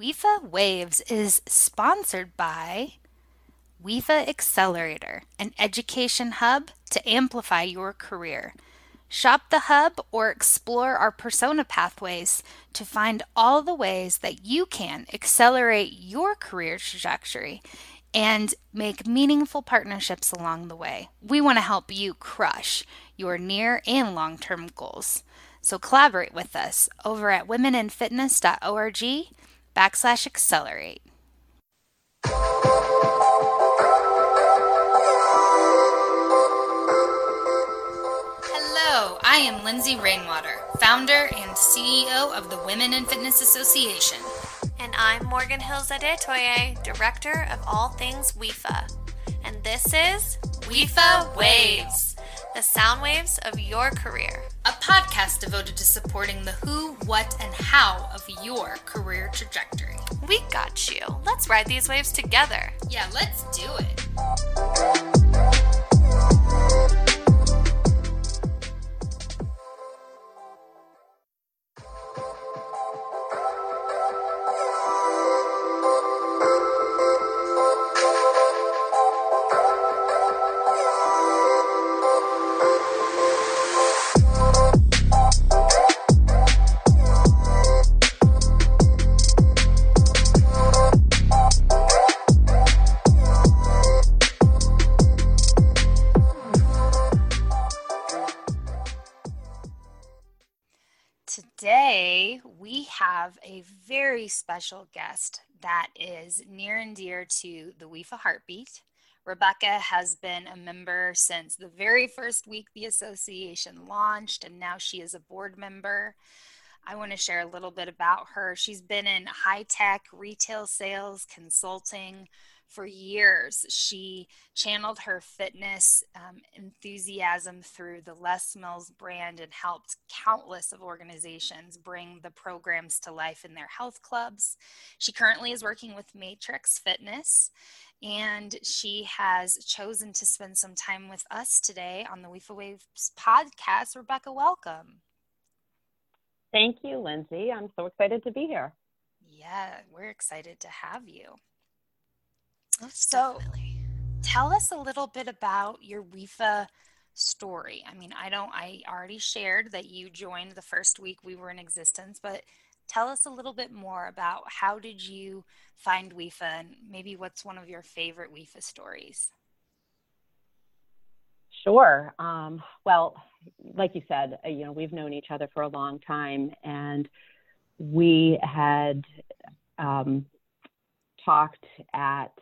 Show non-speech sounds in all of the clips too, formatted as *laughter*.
WIFA Waves is sponsored by WIFA Accelerator, an education hub to amplify your career. Shop the hub or explore our persona pathways to find all the ways that you can accelerate your career trajectory and make meaningful partnerships along the way. We want to help you crush your near and long term goals. So collaborate with us over at womeninfitness.org backslash accelerate. Hello, I am Lindsay Rainwater, founder and CEO of the Women in Fitness Association. And I'm Morgan Hills Adetoye, Director of all things WIFA. And this is WIFA Waves, the sound waves of your career. A podcast devoted to supporting the who, what, and how of your career trajectory. We got you. Let's ride these waves together. Yeah, let's do it. Special guest that is near and dear to the WIFA heartbeat. Rebecca has been a member since the very first week the association launched, and now she is a board member. I want to share a little bit about her. She's been in high tech, retail sales, consulting, for years. She channeled her fitness um, enthusiasm through the Les Mills brand and helped countless of organizations bring the programs to life in their health clubs. She currently is working with Matrix Fitness and she has chosen to spend some time with us today on the WIFA Waves podcast. Rebecca, welcome. Thank you, Lindsay. I'm so excited to be here. Yeah, we're excited to have you. Most so, definitely. tell us a little bit about your WIFA story. I mean, I don't, I already shared that you joined the first week we were in existence, but tell us a little bit more about how did you find WIFA and maybe what's one of your favorite WIFA stories? Sure. Um, well, like you said, uh, you know, we've known each other for a long time and we had um, talked at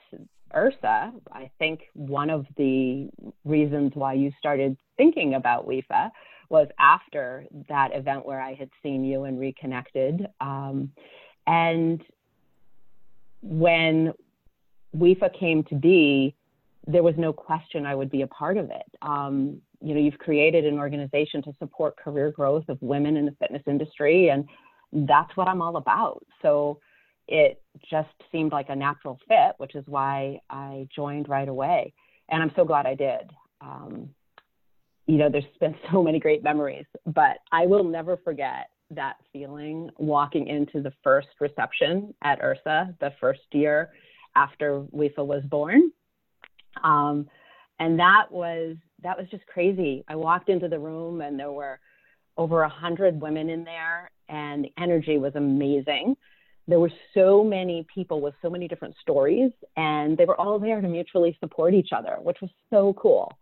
IHRSA, I think one of the reasons why you started thinking about WIFA was after that event where I had seen you and reconnected. Um, and when WIFA came to be, there was no question I would be a part of it. Um, you know, you've created an organization to support career growth of women in the fitness industry, and that's what I'm all about. So it just seemed like a natural fit, which is why I joined right away. And I'm so glad I did. Um, you know, there's been *laughs* so many great memories, but I will never forget that feeling walking into the first reception at IHRSA the first year after WIFA was born. Um, and that was that was just crazy. I walked into the room and there were over a hundred women in there, and the energy was amazing there were so many people with so many different stories, and they were all there to mutually support each other, which was so cool.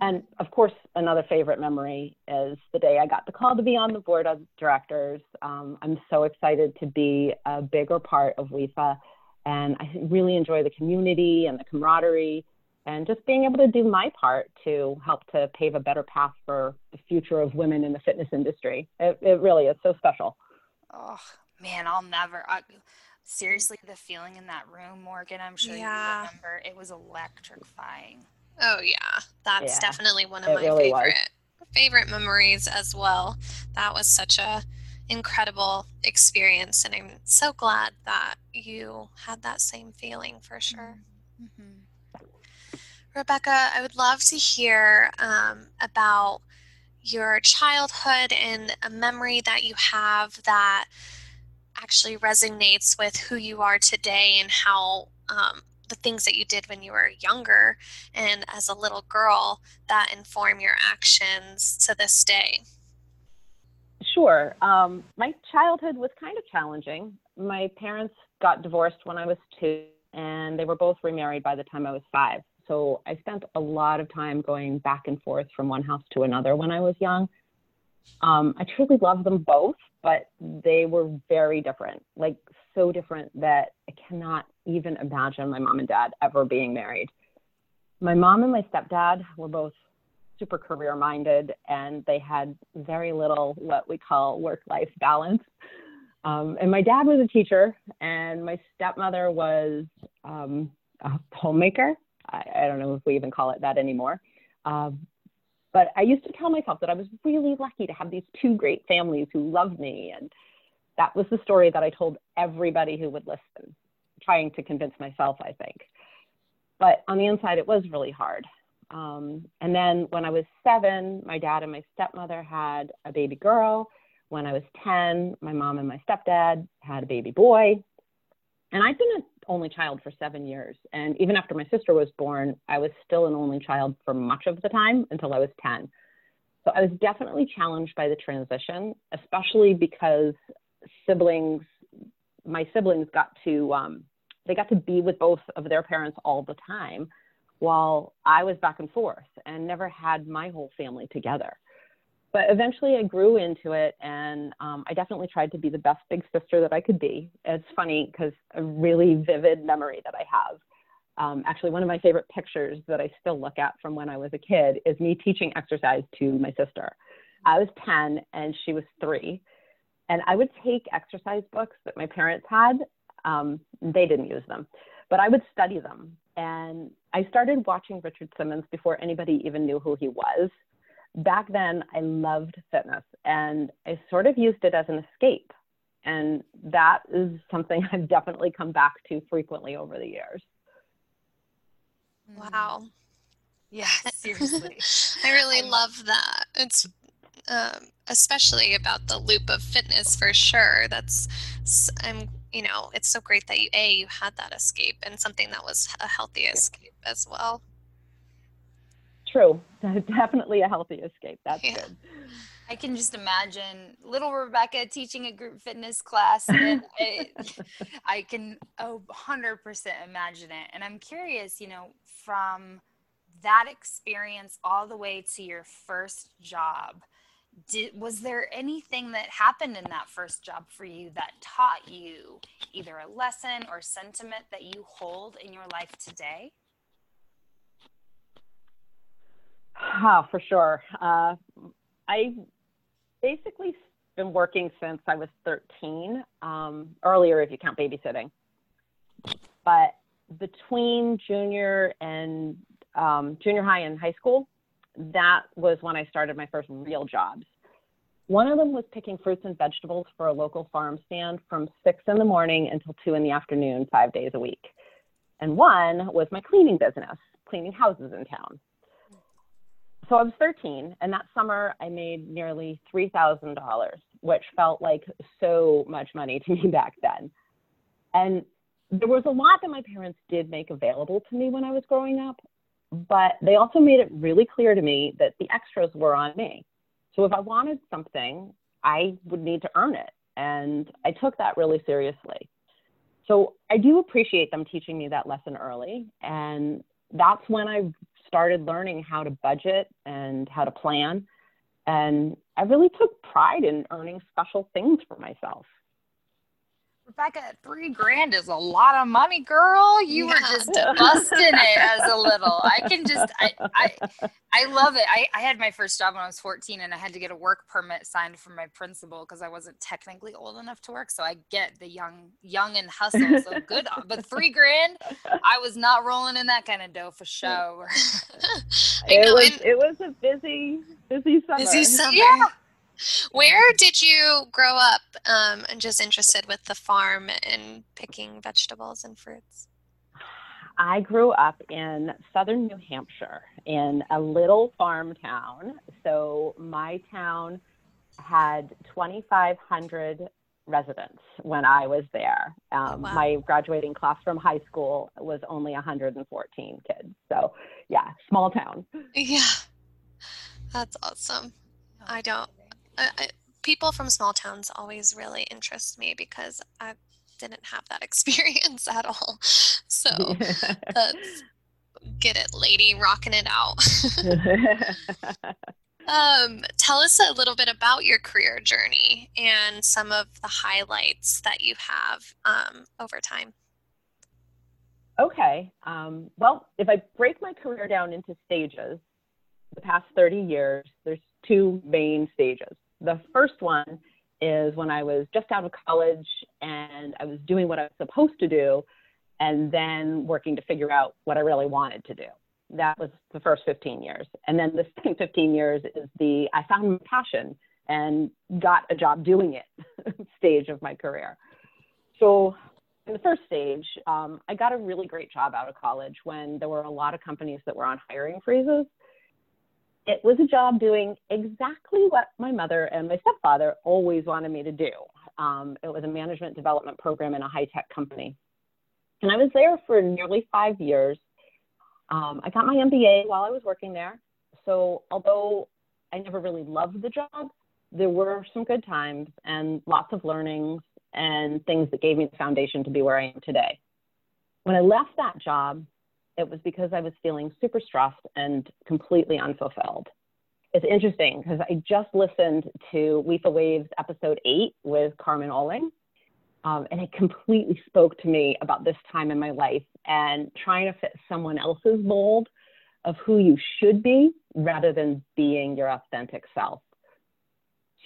And of course, another favorite memory is the day I got the call to be on the board of directors. Um, I'm so excited to be a bigger part of WIFA, and I really enjoy the community and the camaraderie, and just being able to do my part to help to pave a better path for the future of women in the fitness industry. It, it really is so special. Oh, man, I'll never. I, seriously, the feeling in that room, Morgan, I'm sure yeah. you remember, it was electrifying. Oh yeah, that's yeah, definitely one of my really favorite was. favorite memories as well. That was such a incredible experience, and I'm so glad that you had that same feeling for sure. Mm-hmm. Rebecca, I would love to hear um, about your childhood and a memory that you have that actually resonates with who you are today and how um, the things that you did when you were younger and as a little girl that inform your actions to this day? Sure. Um, my childhood was kind of challenging. My parents got divorced when I was two, and they were both remarried by the time I was five. So I spent a lot of time going back and forth from one house to another when I was young. Um, I truly love them both, but they were very different, like so different that I cannot even imagine my mom and dad ever being married. My mom and my stepdad were both super career minded and they had very little what we call work life balance. Um, and my dad was a teacher, and my stepmother was um, a homemaker. I, I, don't know if we even call it that anymore. Um, but I used to tell myself that I was really lucky to have these two great families who loved me. And that was the story that I told everybody who would listen, trying to convince myself, I think. But on the inside, it was really hard. Um, and then when I was seven, my dad and my stepmother had a baby girl. When I was 10, my mom and my stepdad had a baby boy. And I'd been only child for seven years. And even after my sister was born, I was still an only child for much of the time until I was 10. So I was definitely challenged by the transition, especially because siblings, my siblings got to, um, they got to be with both of their parents all the time while I was back and forth and never had my whole family together. But eventually I grew into it and um, I definitely tried to be the best big sister that I could be. It's funny because a really vivid memory that I have. Um, actually, one of my favorite pictures that I still look at from when I was a kid is me teaching exercise to my sister. I was 10 and she was three. And I would take exercise books that my parents had. Um, they didn't use them, but I would study them and I started watching Richard Simmons before anybody even knew who he was. Back then, I loved fitness and I sort of used it as an escape. And that is something *laughs* I've definitely come back to frequently over the years. Wow. Yeah, *laughs* seriously. I really love that. It's um, especially about the loop of fitness for sure. That's I'm you know it's so great that you a you had that escape and something that was a healthy escape as well. True, *laughs* definitely a healthy escape. That's yeah. good. I can just imagine little Rebecca teaching a group fitness class. And I, *laughs* I can oh, 100% imagine it. And I'm curious, you know, from that experience all the way to your first job, did was there anything that happened in that first job for you that taught you either a lesson or sentiment that you hold in your life today oh for sure uh, i basically been working since i was 13 um, earlier if you count babysitting but between junior and um, junior high and high school that was when I started my first real jobs. One of them was picking fruits and vegetables for a local farm stand from six in the morning until two in the afternoon, five days a week. And one was my cleaning business, cleaning houses in town. So I was 13, and that summer I made nearly $3,000, which felt like so much money *laughs* to me back then. And there was a lot that my parents did make available to me when I was growing up, but they also made it really clear to me that the extras were on me. So if I wanted something, I would need to earn it. And I took that really seriously. So I do appreciate them teaching me that lesson early. And that's when I started learning how to budget and how to plan. And I really took pride in earning special things for myself. Rebecca, three grand is a lot of money, girl. You yeah. were just *laughs* busting it as a little. I can just, I, I, I love it. I, I had my first job when I was 14 and I had to get a work permit signed from my principal because I wasn't technically old enough to work. So I get the young, young and hustle. So good. but three grand, I was not rolling in that kind of dough for sure. *laughs* it was, it was a busy, busy summer. Busy summer. Yeah. Where did you grow up um, and just interested with the farm and picking vegetables and fruits? I grew up in southern New Hampshire in a little farm town. So my town had 2,500 residents when I was there. Um, oh, wow. My graduating class from high school was only 114 kids. So, yeah, small town. *laughs* Yeah, that's awesome. I don't, I, I, people from small towns always really interest me because I didn't have that *laughs* experience at all. So, that's, get it, lady, rocking it out. *laughs* *laughs* Um, tell us a little bit about your career journey and some of the highlights that you have um, over time. Okay. Um, well, if I break my career down into stages, the past 30 years, there's two main stages. The first one is when I was just out of college and I was doing what I was supposed to do, and then working to figure out what I really wanted to do that was the first 15 years. And then the second 15 years is the I found my passion and got a job doing it *laughs* stage of my career. So in the first stage, um, I got a really great job out of college when there were a lot of companies that were on hiring freezes. It was a job doing exactly what my mother and my stepfather always wanted me to do. Um, it was a management development program in a high tech company. And I was there for nearly five years um, I got my MBA while I was working there. So although I never really loved the job, there were some good times and lots of learnings and things that gave me the foundation to be where I am today. When I left that job, it was because I was feeling super stressed and completely unfulfilled. It's interesting because I just listened to WIFA Waves episode eight with Carmen Oling, um, and it completely spoke to me about this time in my life and trying to fit someone else's mold of who you should be rather than being your authentic self.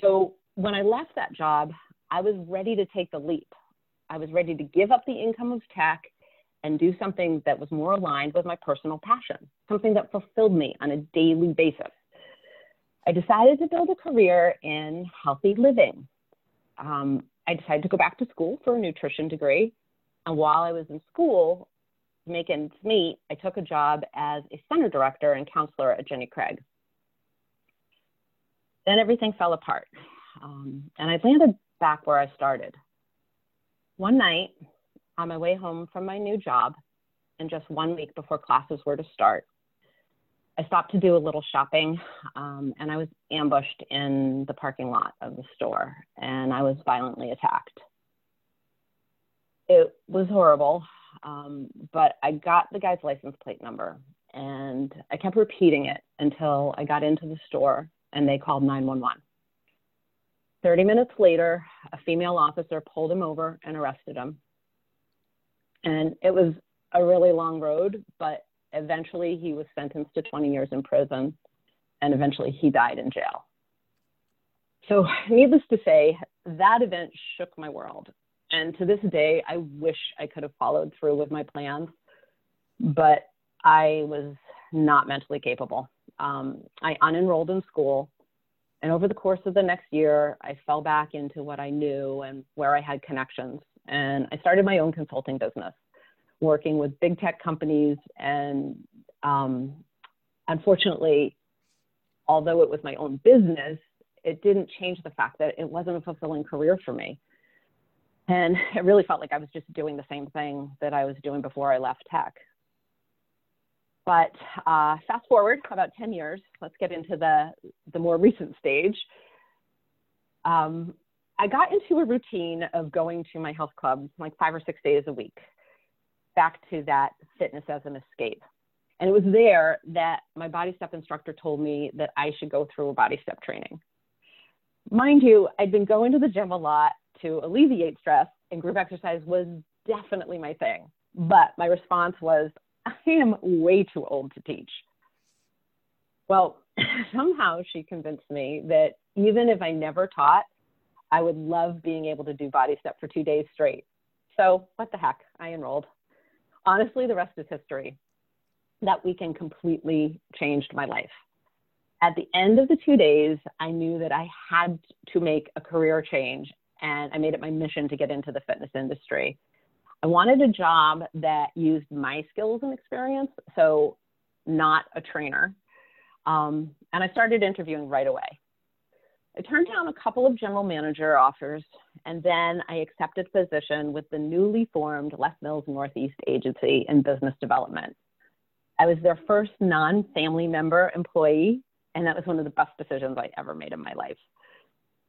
So when I left that job, I was ready to take the leap. I was ready to give up the income of tech and do something that was more aligned with my personal passion, something that fulfilled me on a daily basis. I decided to build a career in healthy living. Um, I decided to go back to school for a nutrition degree. And while I was in school, to make ends meet, I took a job as a center director and counselor at Jenny Craig. Then everything fell apart. Um, and I landed back where I started. One night, on my way home from my new job, and just one week before classes were to start, I stopped to do a little shopping um, and I was ambushed in the parking lot of the store and I was violently attacked. It was horrible, um, but I got the guy's license plate number and I kept repeating it until I got into the store and they called 911. 30 minutes later, a female officer pulled him over and arrested him. And it was a really long road, but Eventually, he was sentenced to 20 years in prison, and eventually, he died in jail. So, needless to say, that event shook my world. And to this day, I wish I could have followed through with my plans, but I was not mentally capable. Um, I unenrolled in school. And over the course of the next year, I fell back into what I knew and where I had connections. And I started my own consulting business working with big tech companies. And um, unfortunately, although it was my own business, it didn't change the fact that it wasn't a fulfilling career for me. And *laughs* it really felt like I was just doing the same thing that I was doing before I left tech. But uh, fast forward about 10 years, let's get into the, the more recent stage. Um, I got into a routine of going to my health club like five or six days a week back to that fitness as an escape. And it was there that my body step instructor told me that I should go through a body step training. Mind you, I'd been going to the gym a lot to alleviate stress, and group exercise was definitely my thing. But my response was, I am way too old to teach. Well, *clears throat* somehow she convinced me that even if I never taught, I would love being able to do body step for two days straight. So, what the heck, I enrolled honestly, the rest is history. That weekend completely changed my life. At the end of the two days, I knew that I had to make a career change, and I made it my mission to get into the fitness industry. I wanted a job that used my skills and experience, so not a trainer. Um, and I started interviewing right away. I turned down a couple of general manager offers, and then I accepted a position with the newly formed Les Mills Northeast Agency in Business Development. I was their first non family member employee, and that was one of the best decisions I ever made in my life.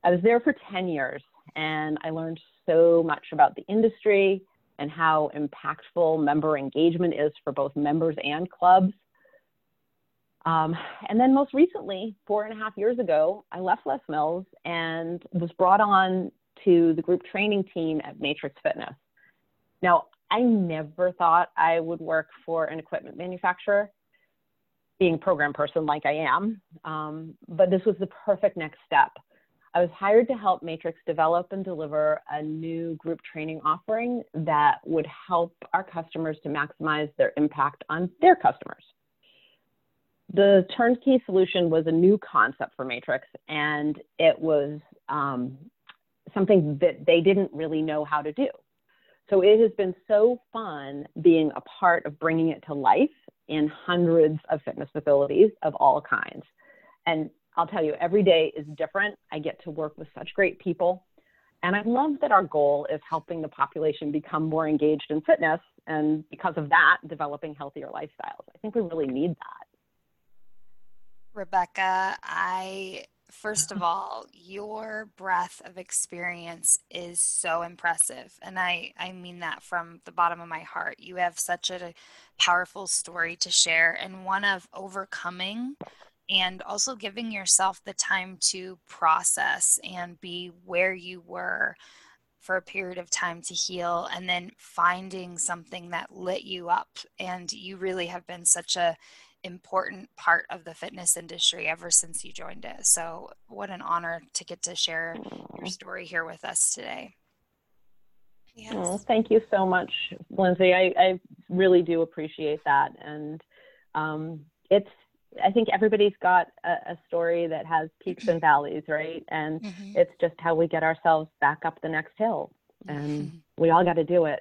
I was there for 10 years, and I learned so much about the industry and how impactful member engagement is for both members and clubs. Um, and then most recently, four and a half years ago, I left Les Mills and was brought on to the group training team at Matrix Fitness. Now, I never thought I would work for an equipment manufacturer, being a program person like I am, um, but this was the perfect next step. I was hired to help Matrix develop and deliver a new group training offering that would help our customers to maximize their impact on their customers. The turnkey solution was a new concept for Matrix, and it was um, something that they didn't really know how to do. So it has been so fun being a part of bringing it to life in hundreds of fitness facilities of all kinds. And I'll tell you, every day is different. I get to work with such great people. And I love that our goal is helping the population become more engaged in fitness. And because of that, developing healthier lifestyles. I think we really need that. Rebecca, I first of *laughs* all, your breadth of experience is so impressive. And I, I mean that from the bottom of my heart. You have such a powerful story to share and one of overcoming and also giving yourself the time to process and be where you were for a period of time to heal and then finding something that lit you up and you really have been such a important part of the fitness industry ever since you joined it so what an honor to get to share your story here with us today yes. Oh, thank you so much lindsay I, I really do appreciate that and um, it's I think everybody's got a, a, story that has peaks and *clears throat* valleys, right? And mm-hmm. it's just how we get ourselves back up the next hill. And mm-hmm. we all got to do it.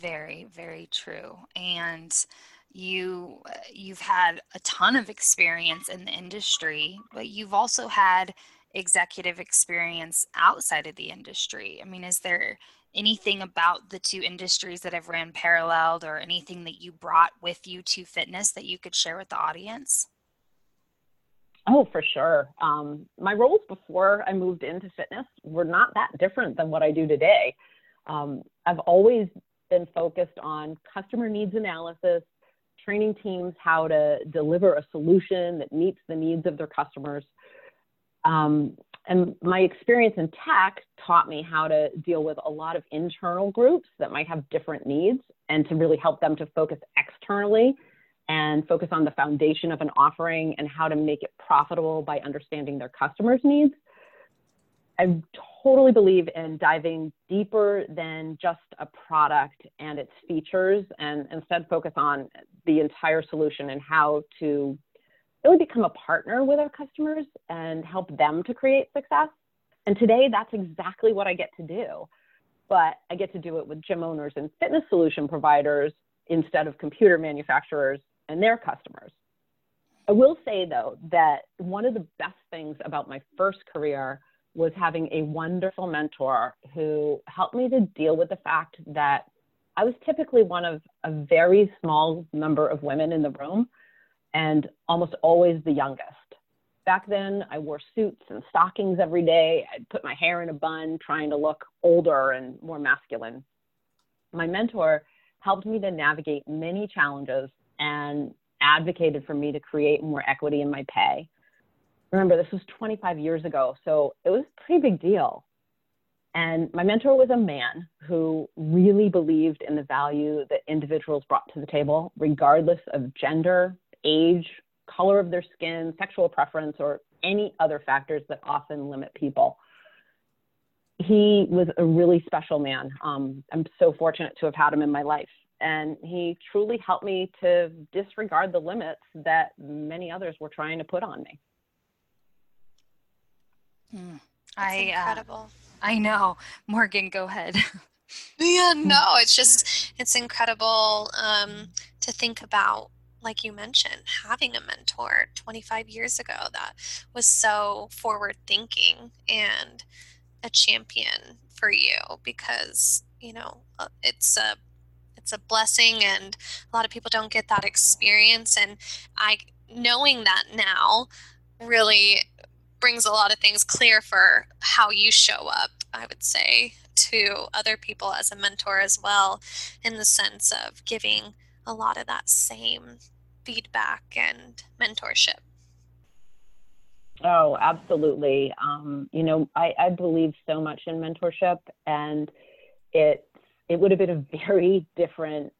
Very, very true. And you you've had a ton of experience in the industry, but you've also had executive experience outside of the industry. I mean, is there anything about the two industries that have ran paralleled or anything that you brought with you to fitness that you could share with the audience? Oh, for sure. Um, my roles before I moved into fitness were not that different than what I do today. Um, I've always been focused on customer needs analysis, training teams how to deliver a solution that meets the needs of their customers. Um, and my experience in tech taught me how to deal with a lot of internal groups that might have different needs and to really help them to focus externally and focus on the foundation of an offering and how to make it profitable by understanding their customers' needs. I totally believe in diving deeper than just a product and its features and instead focus on the entire solution and how to really become a partner with our customers and help them to create success. And today, that's exactly what I get to do. But I get to do it with gym owners and fitness solution providers instead of computer manufacturers and their customers. I will say, though, that one of the best things about my first career was having a wonderful mentor who helped me to deal with the fact that I was typically one of a very small number of women in the room and almost always the youngest. Back then, I wore suits and stockings every day. I'd put my hair in a bun, trying to look older and more masculine. My mentor helped me to navigate many challenges and advocated for me to create more equity in my pay. Remember, this was 25 years ago, so it was a pretty big deal. And my mentor was a man who really believed in the value that individuals brought to the table, regardless of gender, age, color of their skin, sexual preference, or any other factors that often limit people. He was a really special man. Um, I'm so fortunate to have had him in my life. And he truly helped me to disregard the limits that many others were trying to put on me. Mm, I, incredible. Uh, I know. Morgan, go ahead. *laughs* yeah, no, it's just, it's incredible um, to think about like you mentioned, having a mentor 25 years ago that was so forward thinking and a champion for you because, you know, uh, it's a it's a blessing and a lot of people don't get that experience and I knowing that now really brings a lot of things clear for how you show up, I would say, to other people as a mentor as well, in the sense of giving a lot of that same feedback and mentorship. Oh, absolutely. Um, you know, I, I believe so much in mentorship, and it it would have been a very different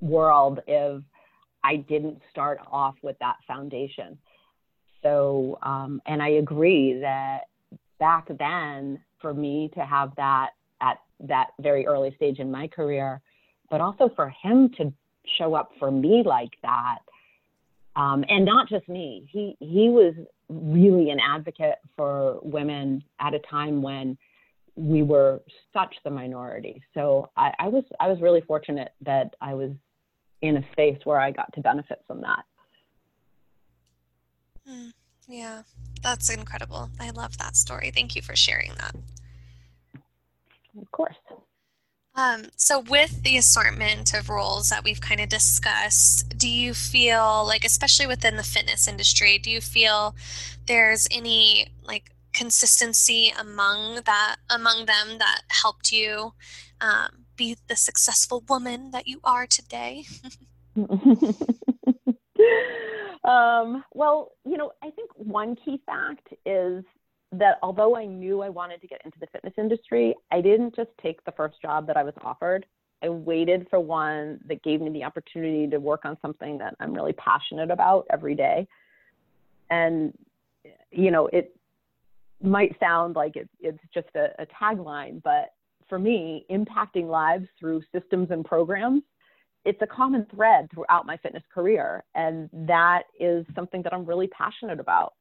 world if I didn't start off with that foundation. So, um, and I agree that back then, for me to have that at that very early stage in my career, but also for him to show up for me like that, um, and not just me. He he was really an advocate for women at a time when we were such the minority. So I, I was I was really fortunate that I was in a space where I got to benefit from that. Mm, yeah, that's incredible. I love that story. Thank you for sharing that. Of course. Um, so, with the assortment of roles that we've kind of discussed, do you feel like, especially within the fitness industry, do you feel there's any like consistency among that among them that helped you um, be the successful woman that you are today? *laughs* um, well, you know, I think one key fact is that although I knew I wanted to get into the fitness industry, I didn't just take the first job that I was offered. I waited for one that gave me the opportunity to work on something that I'm really passionate about every day. And, you know, it might sound like it, it's just a, a tagline, but for me, impacting lives through systems and programs, it's a common thread throughout my fitness career. And that is something that I'm really passionate about.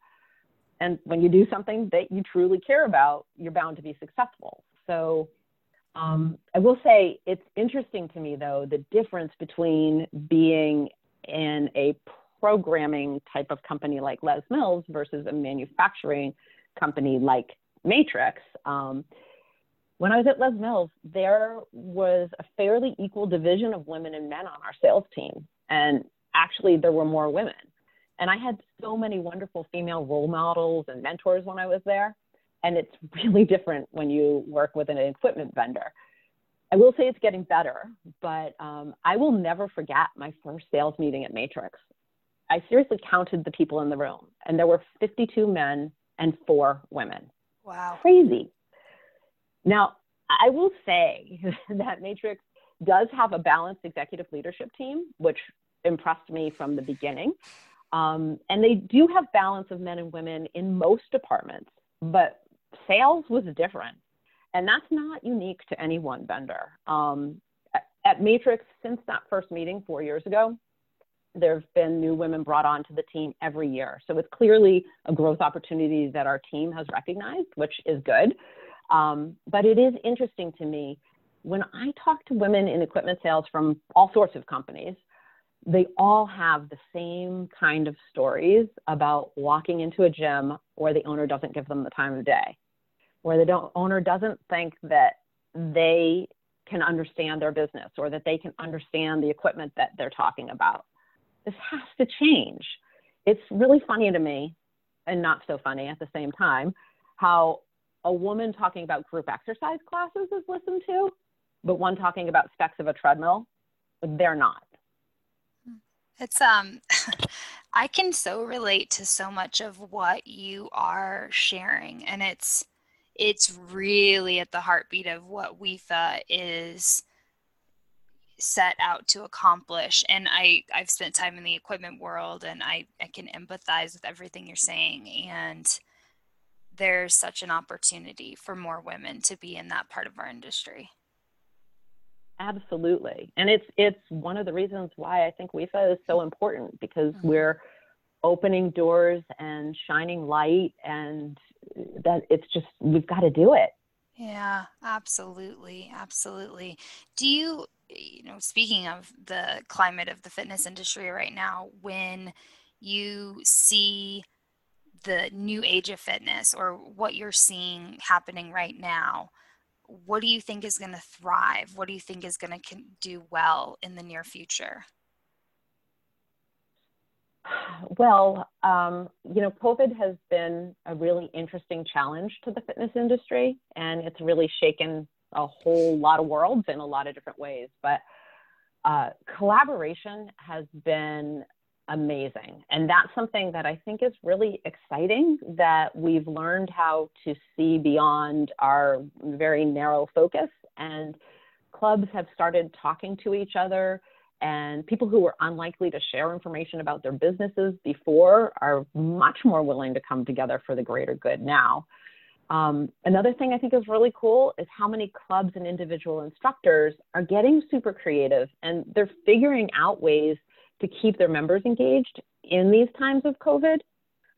And when you do something that you truly care about, you're bound to be successful. So um, I will say it's interesting to me, though, the difference between being in a programming type of company like Les Mills versus a manufacturing company like Matrix. Um, when I was at Les Mills, there was a fairly equal division of women and men on our sales team. And actually, there were more women. And I had so many wonderful female role models and mentors when I was there. And it's *laughs* really different when you work with an equipment vendor. I will say it's getting better, but um, I will never forget my first sales meeting at Matrix. I seriously counted the people in the room, and there were 52 men and four women. Wow. Crazy. Now, I will say *laughs* that Matrix does have a balanced executive leadership team, which impressed me from the beginning. Um, and they do have balance of men and women in most departments, but sales was different. And that's not unique to any one vendor. Um, at, at Matrix, since that first meeting four years ago, there have been new women brought onto the team every year. So it's clearly a growth opportunity that our team has recognized, which is good. Um, but it is interesting to me when I talk to women in equipment sales from all sorts of companies, they all have the same kind of stories about walking into a gym where the owner doesn't give them the time of day, where the owner doesn't think that they can understand their business or that they can understand the equipment that they're talking about this has to change. It's really funny to me, and not so funny at the same time, how a woman talking about group exercise classes is listened to, but one talking about specs of a treadmill, they're not. It's um *laughs* I can so relate to so much of what you are sharing and it's it's really at the heartbeat of what WIFA is set out to accomplish and i i've spent time in the equipment world and i i can empathize with everything you're saying and there's such an opportunity for more women to be in that part of our industry. Absolutely. And it's it's one of the reasons why i think WIFA is so important because mm-hmm. we're opening doors and shining light and that it's just we've got to do it. Yeah absolutely absolutely. Do you you know, speaking of the climate of the fitness industry right now, when you see the new age of fitness or what you're seeing happening right now, what do you think is going to thrive? What do you think is going to do well in the near future? Well, um, you know, COVID has been a really interesting challenge to the fitness industry, and it's really shaken a whole lot of worlds in a lot of different ways. But uh, collaboration has been amazing. And that's something that I think is really exciting that we've learned how to see beyond our very narrow focus. And clubs have started talking to each other. And people who were unlikely to share information about their businesses before are much more willing to come together for the greater good now. Um, another thing I think is really cool is how many clubs and individual instructors are getting super creative and they're figuring out ways to keep their members engaged in these times of COVID.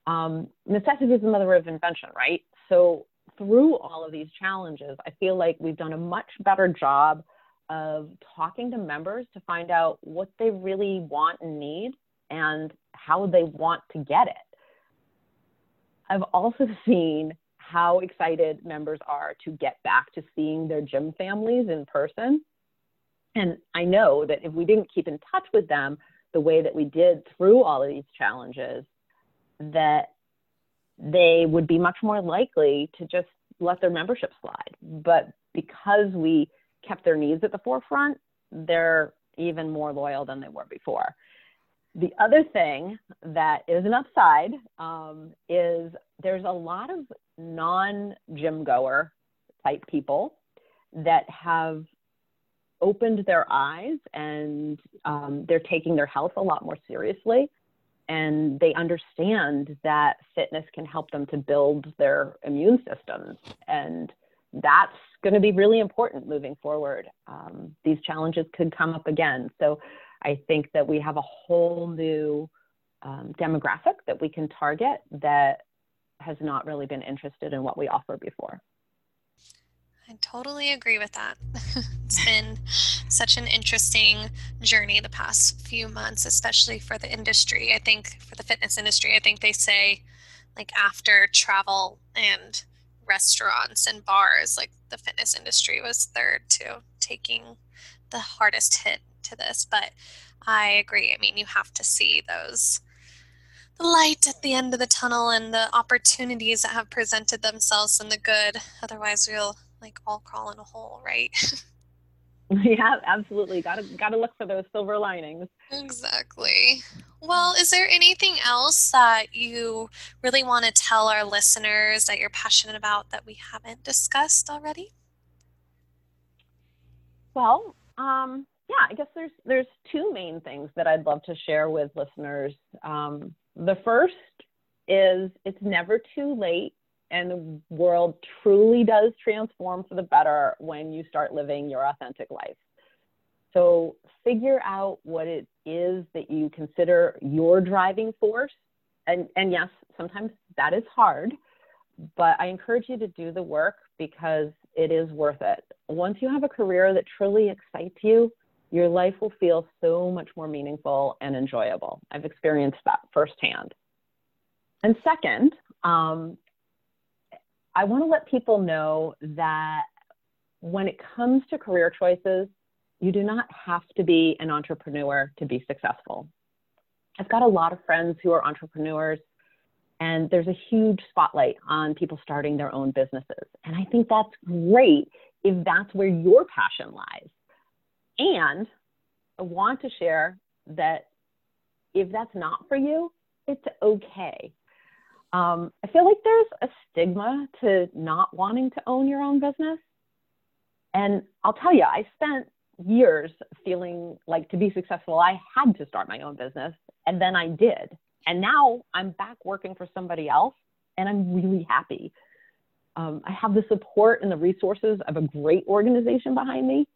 Um, necessity is the mother of invention, right? So through all of these challenges, I feel like we've done a much better job of talking to members to find out what they really want and need and how they want to get it. I've also *laughs* seen how excited members are to get back to seeing their gym families in person. And I know that if we didn't keep in touch with them the way that we did through all of these challenges, that they would be much more likely to just let their membership slide. But because we kept their needs at the forefront, they're even more loyal than they were before. The other thing that is an upside um, is there's a lot of non gym goer type people that have opened their eyes and um, they're taking their health a lot more seriously. And they understand that fitness can help them to build their immune systems. And that's going to be really important moving forward. Um, these challenges could come up again. So I think that we have a whole new um, demographic that we can target that has not really been interested in what we offer before. I totally agree with that. *laughs* it's been such an interesting journey the past few months, especially for the industry. I think for the fitness industry, I think they say like after travel and restaurants and bars, like the fitness industry was third to taking the hardest hit to this. But I agree. I mean, you have to see those the light at the end of the tunnel and the opportunities that have presented themselves and the good. Otherwise, we'll like all crawl in a hole, right? *laughs* yeah, absolutely. Got to got to look for those silver linings. Exactly. Well, is there anything else that you really want to tell our listeners that you're passionate about that we haven't discussed already? Well, um, yeah, I guess there's there's two main things that I'd love to share with listeners. Um, the first is it's never too late and the world truly does transform for the better when you start living your authentic life. So figure out what it is that you consider your driving force. And, and yes, sometimes that is hard, but I encourage you to do the work because it is worth it. Once you have a career that truly excites you, your life will feel so much more meaningful and enjoyable. I've experienced that firsthand. And second, um, I want to let people know that when it comes to career choices, you do not have to be an entrepreneur to be successful. I've got a lot of friends who are entrepreneurs, and there's a huge spotlight on people starting their own businesses. And I think that's great if that's where your passion lies. And I want to share that if that's not for you, it's okay. Um, I feel like there's a stigma to not wanting to own your own business. And I'll tell you, I spent years feeling like to be successful, I had to start my own business. And then I did. And now I'm back working for somebody else and I'm really happy. Um, I have the support and the resources of a great organization behind me.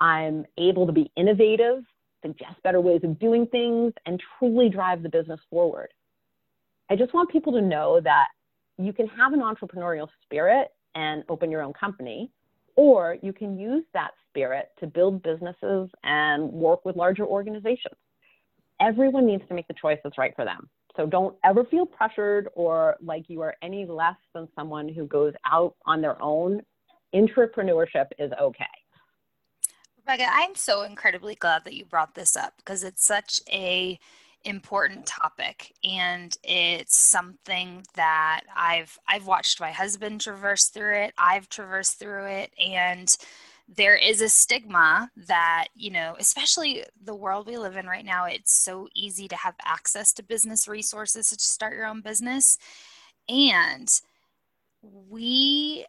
I'm able to be innovative, suggest better ways of doing things, and truly drive the business forward. I just want people to know that you can have an entrepreneurial spirit and open your own company, or you can use that spirit to build businesses and work with larger organizations. Everyone needs to make the choice that's right for them. So don't ever feel pressured or like you are any less than someone who goes out on their own. Entrepreneurship is okay. Rebecca, I'm so incredibly glad that you brought this up because it's such a important topic and it's something that I've I've watched my husband traverse through it. I've traversed through it and there is a stigma that, you know, especially the world we live in right now, it's so easy to have access to business resources to start your own business. And we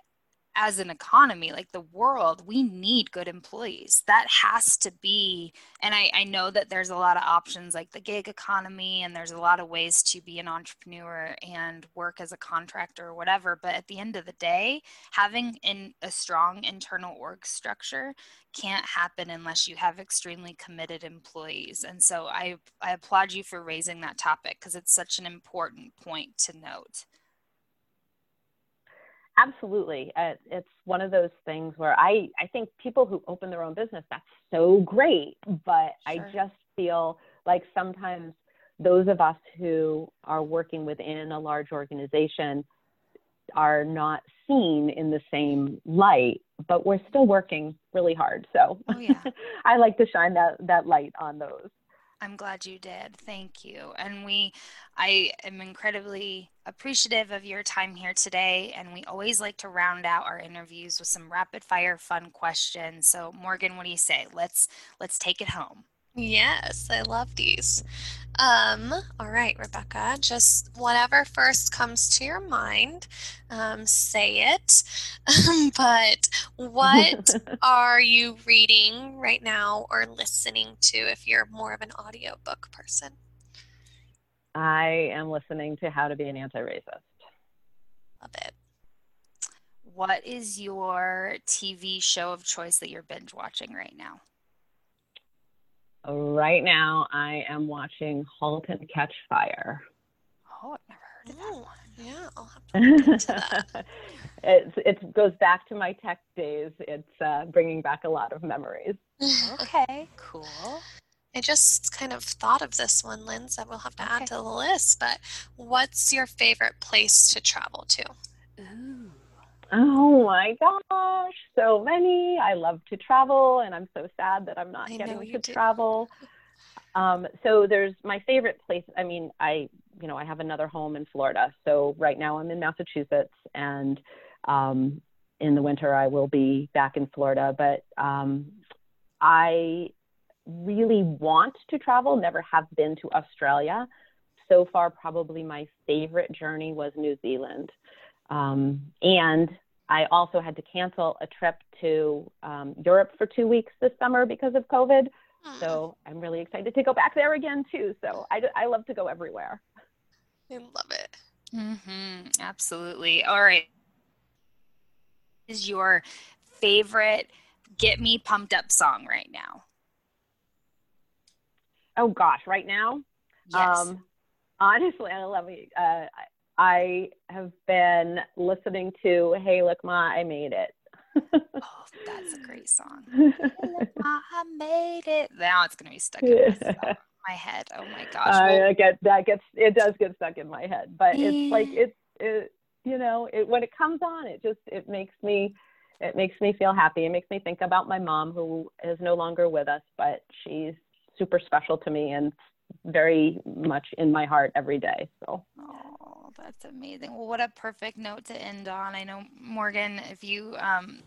as an economy like the world we need good employees. That has to be and I, I know that there's a lot of options like the gig economy and there's a lot of ways to be an entrepreneur and work as a contractor or whatever but at the end of the day having in a strong internal org structure can't happen unless you have extremely committed employees and so i i applaud you for raising that topic because it's such an important point to note Absolutely. Uh, it's one of those things where I, I think people who open their own business, that's so great. But sure. I just feel like sometimes those of us who are working within a large organization are not seen in the same light, but we're still working really hard. So oh, yeah. *laughs* I like to shine that, that light on those. I'm glad you did. Thank you. And we, I am incredibly appreciative of your time here today. And we always like to round out our interviews with some rapid fire fun questions. So Morgan, what do you say? Let's let's take it home. Yes, I love these. Um, all right, Rebecca, just whatever first comes to your mind, um, say it. *laughs* but what *laughs* are you reading right now or listening to if you're more of an audiobook person? I am listening to How to Be an Anti Racist. Love it. What is your TV show of choice that you're binge watching right now? Right now, I am watching *Halt and Catch Fire*. Oh, I've never heard of that one. Yeah, I'll have to look into that. *laughs* it it goes back to my tech days. It's uh, bringing back a lot of memories. okay, *laughs* cool. I just kind of thought of this one, Linz, that we'll have to okay. add to the list. But what's your favorite place to travel to? Ooh. Oh my gosh, so many. I love to travel, and I'm so sad that I'm not I getting to do. travel. Um, so there's my favorite place. I mean, I you know I have another home in Florida. So right now I'm in Massachusetts, and um, in the winter I will be back in Florida. But um, I really want to travel. Never have been to Australia. So far, probably my favorite journey was New Zealand. Um, and I also had to cancel a trip to um, Europe for two weeks this summer because of COVID. So I'm really excited to go back there again too. So I, I love to go everywhere. I love it. Mm-hmm. Absolutely. All right. Is your favorite get me pumped up song right now? Oh gosh, right now? Yes. Um, honestly, I love it. Uh, I have been listening to Hey Look Ma, I Made It. oh, that's a great song. hey, look, Ma, I made it. Now it's gonna be stuck in my, *laughs* my head. Oh my gosh. Well, I get that gets it does get stuck in my head, but it's like it's it, you know it, when it comes on, it just it makes me it makes me feel happy. It makes me think about my mom who is no longer with us, but she's super special to me and very much in my heart every day. So. Oh, that's amazing. Well, what a perfect note to end on. I know Morgan, if you um,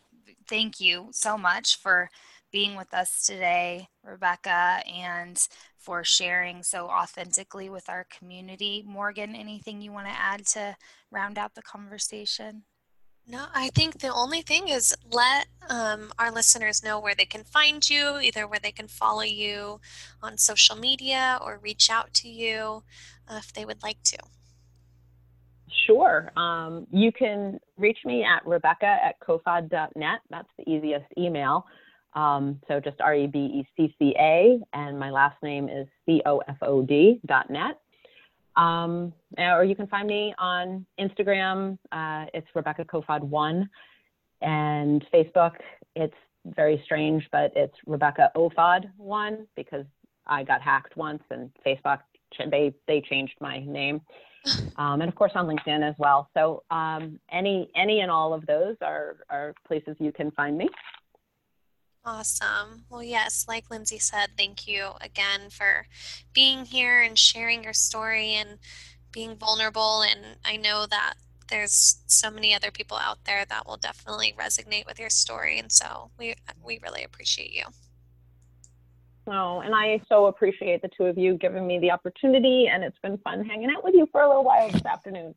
thank you so much for being with us today, Rebecca, and for sharing so authentically with our community. Morgan, anything you want to add to round out the conversation? No, I think the only thing is let um, our listeners know where they can find you, either where they can follow you on social media or reach out to you uh, if they would like to. Sure. Um, you can reach me at rebecca at cofod.net. That's the easiest email. Um, so just R E B E C C A, and my last name is C O F O D dot net. Um, or you can find me on Instagram. Uh, it's Rebecca Cofod one, and Facebook it's very strange, but it's Rebecca Ofod one because I got hacked once and Facebook they they changed my name, *laughs* um, and of course on LinkedIn as well. So um, any any and all of those are are places you can find me. Awesome. Well, yes, like Lindsay said, thank you again for being here and sharing your story and being vulnerable. And I know that there's so many other people out there that will definitely resonate with your story. And so we we really appreciate you. Oh, and I so appreciate the two of you giving me the opportunity, and it's been fun hanging out with you for a little while this afternoon.